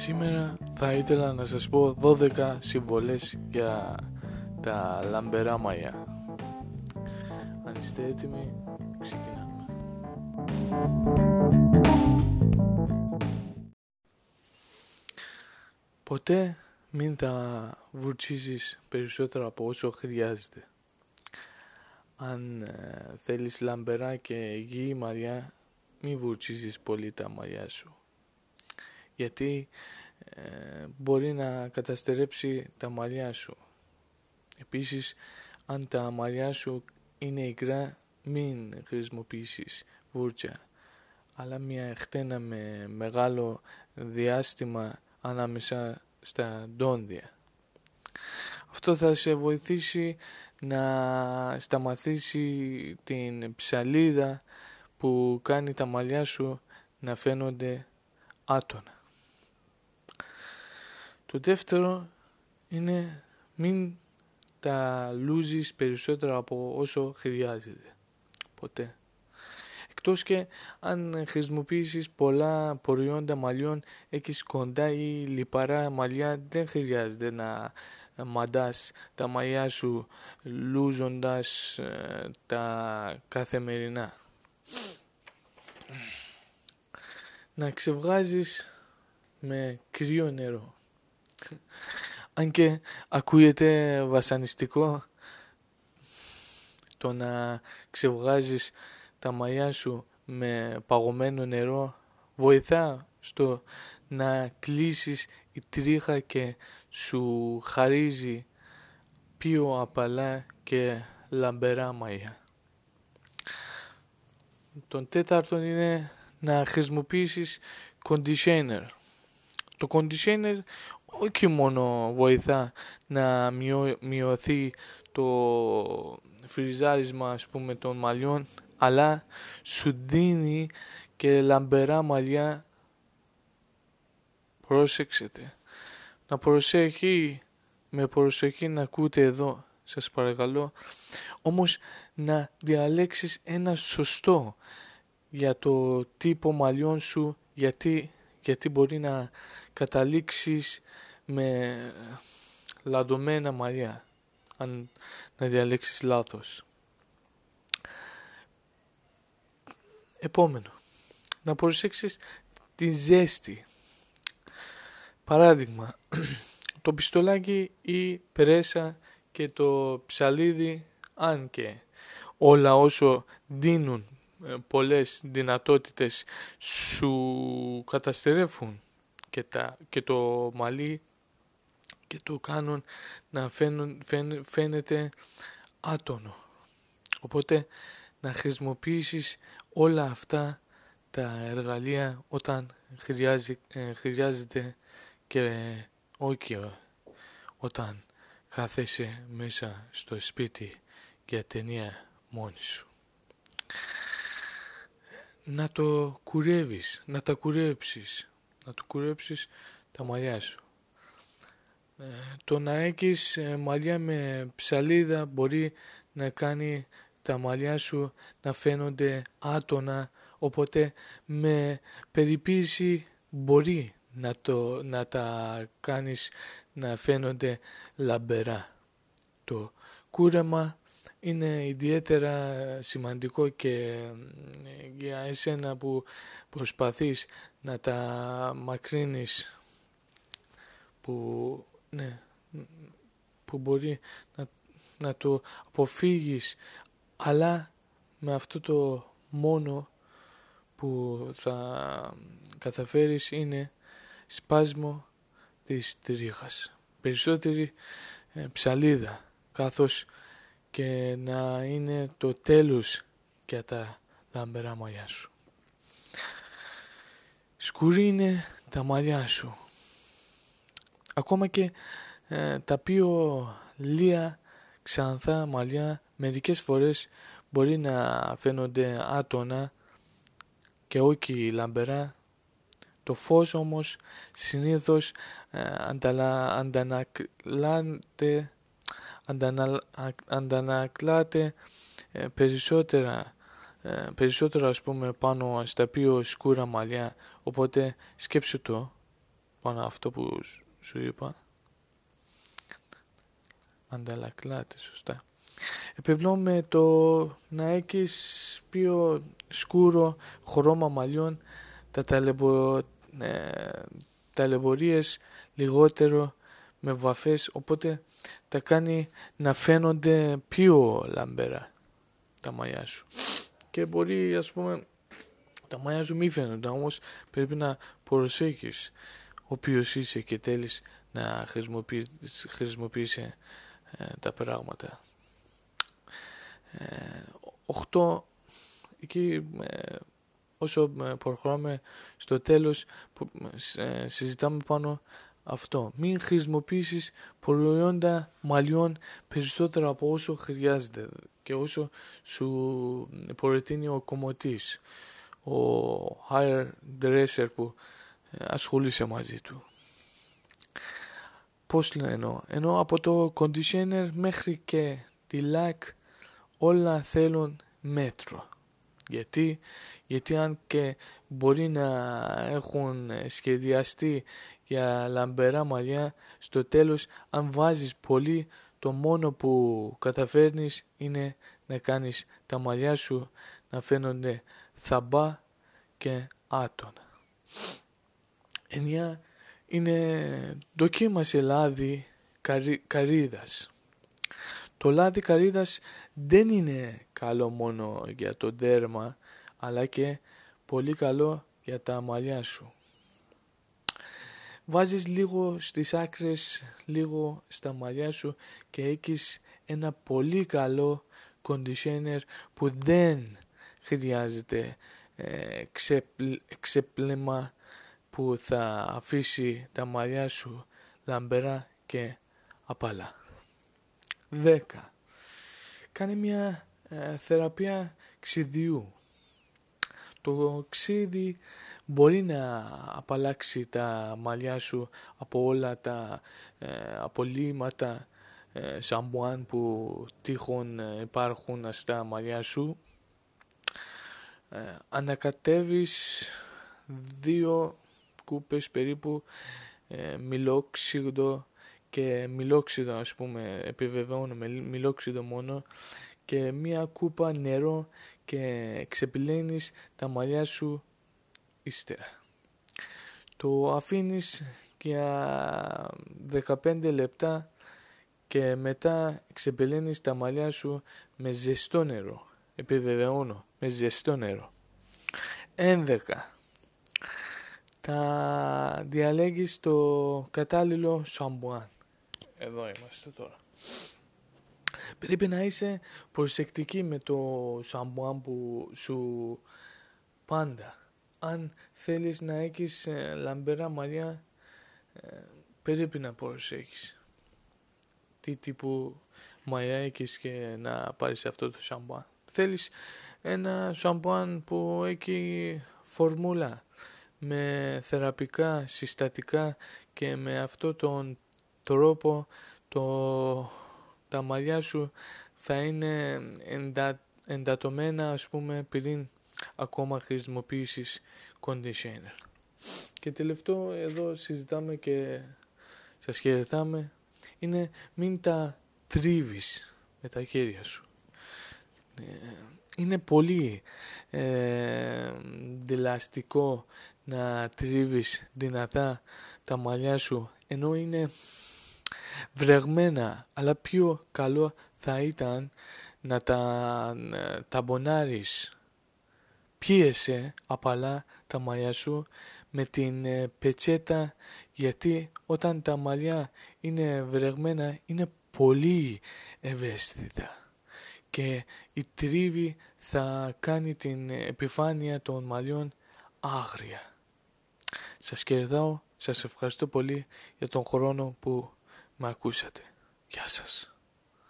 Σήμερα θα ήθελα να σας πω 12 συμβολές για τα λαμπερά μαλλιά. Αν είστε έτοιμοι, ξεκινάμε. Ποτέ μην τα βουρτσίζεις περισσότερο από όσο χρειάζεται. Αν ε, θέλεις λαμπερά και υγιή μαλλιά, μην βουρτσίζεις πολύ τα μαλλιά σου. Γιατί ε, μπορεί να καταστερέψει τα μαλλιά σου. Επίσης, αν τα μαλλιά σου είναι υγρά, μην χρησιμοποιήσεις βούρτσα. Αλλά μια χτένα με μεγάλο διάστημα ανάμεσα στα ντόνδια. Αυτό θα σε βοηθήσει να σταματήσει την ψαλίδα που κάνει τα μαλλιά σου να φαίνονται άτονα. Το δεύτερο είναι μην τα λούζεις περισσότερο από όσο χρειάζεται. Ποτέ. Εκτός και αν χρησιμοποιήσεις πολλά προϊόντα μαλλιών, έχεις κοντά ή λιπαρά μαλλιά, δεν χρειάζεται να μαντάς τα μαλλιά σου λούζοντας ε, τα καθημερινά. Να ξεβγάζεις με κρύο νερό. Αν και ακούγεται βασανιστικό το να ξεβγάζεις τα μαλλιά σου με παγωμένο νερό βοηθά στο να κλείσεις η τρίχα και σου χαρίζει πιο απαλά και λαμπερά μαλλιά. Τον τέταρτο είναι να χρησιμοποιήσεις conditioner. Το conditioner όχι μόνο βοηθά να μειωθεί το φριζάρισμα ας πούμε των μαλλιών αλλά σου δίνει και λαμπερά μαλλιά. Πρόσεξετε. Να προσέχει με προσοχή να ακούτε εδώ σας παρακαλώ όμως να διαλέξεις ένα σωστό για το τύπο μαλλιών σου γιατί, γιατί μπορεί να καταλήξεις με λαντωμένα μαλλιά αν να διαλέξεις λάθος. Επόμενο, να προσέξεις τη ζέστη. Παράδειγμα, το πιστολάκι ή πρέσα και το ψαλίδι, αν και όλα όσο δίνουν ε, πολλές δυνατότητες σου καταστερεύουν και, τα, και το μαλλί και το κάνουν να φαίνουν, φαίνεται άτονο. Οπότε να χρησιμοποιήσεις όλα αυτά τα εργαλεία όταν ε, χρειάζεται και όχι όταν κάθεσαι μέσα στο σπίτι για ταινία μόνη σου. Να το κουρεύεις, να τα κουρέψεις, να το κουρέψεις τα μαλλιά σου. Ε, το να έχεις ε, μαλλιά με ψαλίδα μπορεί να κάνει τα μαλλιά σου να φαίνονται άτονα οπότε με περιποίηση μπορεί να, το, να τα κάνεις να φαίνονται λαμπερά. Το κούρεμα είναι ιδιαίτερα σημαντικό και ε, για εσένα που προσπαθείς να τα μακρύνεις που ναι, που μπορεί να, να το αποφύγεις αλλά με αυτό το μόνο που θα καταφέρεις είναι σπάσμο της τρίχας. Περισσότερη ε, ψαλίδα καθώς και να είναι το τέλος για τα λαμπερά μαλλιά σου. Σκουρί είναι τα μαλλιά σου ακόμα και ε, τα πιο λία ξανθά μαλλιά μερικές φορές μπορεί να φαίνονται άτονα και όχι λαμπερά. Το φως όμως συνήθως ε, αντανακλάται, αντανακλάται ε, περισσότερα ε, περισσότερο ας πούμε πάνω στα πιο σκούρα μαλλιά οπότε σκέψου το πάνω αυτό που σου είπα. Ανταλακλάτε, σωστά. Επιπλέον με το να έχεις πιο σκούρο χρώμα μαλλιών, τα ταλαιπω, ε, λιγότερο με βαφές, οπότε τα κάνει να φαίνονται πιο λαμπερά τα μαλλιά σου. Και μπορεί ας πούμε τα μαλλιά σου μη φαίνονται, όμως πρέπει να προσέχεις ο οποίος είσαι και τέλεις να χρησιμοποιείς, ε, τα πράγματα. Ε, οχτώ, εκεί ε, όσο προχωράμε στο τέλος ε, συζητάμε πάνω αυτό. Μην χρησιμοποιήσεις προϊόντα μαλλιών περισσότερα από όσο χρειάζεται και όσο σου προτείνει ο κομμωτής, ο higher dresser που ε, ασχολείσαι μαζί του. Πώς εννοώ; Ενώ από το conditioner μέχρι και τη lac όλα θέλουν μέτρο. Γιατί, γιατί αν και μπορεί να έχουν σχεδιαστεί για λαμπερά μαλλιά, στο τέλος αν βάζεις πολύ το μόνο που καταφέρνεις είναι να κάνεις τα μαλλιά σου να φαίνονται θαμπά και άτονα. Εννιά είναι δοκίμασε λάδι καρύ, καρύδας. Το λάδι καρύδας δεν είναι καλό μόνο για το δέρμα αλλά και πολύ καλό για τα μαλλιά σου. Βάζεις λίγο στις άκρες, λίγο στα μαλλιά σου και έχεις ένα πολύ καλό conditioner που δεν χρειάζεται ε, ξεπλέμα που θα αφήσει τα μαλλιά σου λαμπερά και απαλά. 10. Κάνε μια ε, θεραπεία ξυδιού. Το ξύδι μπορεί να απαλλάξει τα μαλλιά σου από όλα τα ε, απολύματα ε, σαμπουάν που τύχουν ε, υπάρχουν στα μαλλιά σου. Ε, ανακατεύεις δύο κούπες περίπου ε, μιλόξιδο και μιλόξιδο ας πούμε επιβεβαιώνω με μιλόξιδο μόνο και μία κούπα νερό και ξεπλένεις τα μαλλιά σου ύστερα. Το αφήνεις για 15 λεπτά και μετά ξεπλένεις τα μαλλιά σου με ζεστό νερό. Επιβεβαιώνω, με ζεστό νερό. 11 τα διαλέγεις το κατάλληλο σαμπουάν. Εδώ είμαστε τώρα. Πρέπει να είσαι προσεκτική με το σαμπουάν που σου πάντα. Αν θέλεις να έχεις ε, λαμπερά μαλλιά, ε, πρέπει να προσέχεις. Τι τύπου μαλλιά έχεις και να πάρεις αυτό το σαμπουάν. Θέλεις ένα σαμπουάν που έχει φορμούλα με θεραπικά συστατικά και με αυτό τον τρόπο το, τα μαλλιά σου θα είναι εντα, εντατωμένα ας πούμε πριν ακόμα χρησιμοποιήσεις conditioner. Και τελευταίο εδώ συζητάμε και σας χαιρετάμε είναι μην τα τρίβεις με τα χέρια σου. Ε, είναι πολύ ε, δηλαστικό να τρίβεις δυνατά τα μαλλιά σου ενώ είναι βρεγμένα αλλά πιο καλό θα ήταν να τα ταμπονάρεις πίεσε απαλά τα μαλλιά σου με την ε, πετσέτα γιατί όταν τα μαλλιά είναι βρεγμένα είναι πολύ ευαίσθητα και η τρίβη θα κάνει την επιφάνεια των μαλλιών άγρια. Σας κερδάω, σας ευχαριστώ πολύ για τον χρόνο που με ακούσατε. Γεια σας.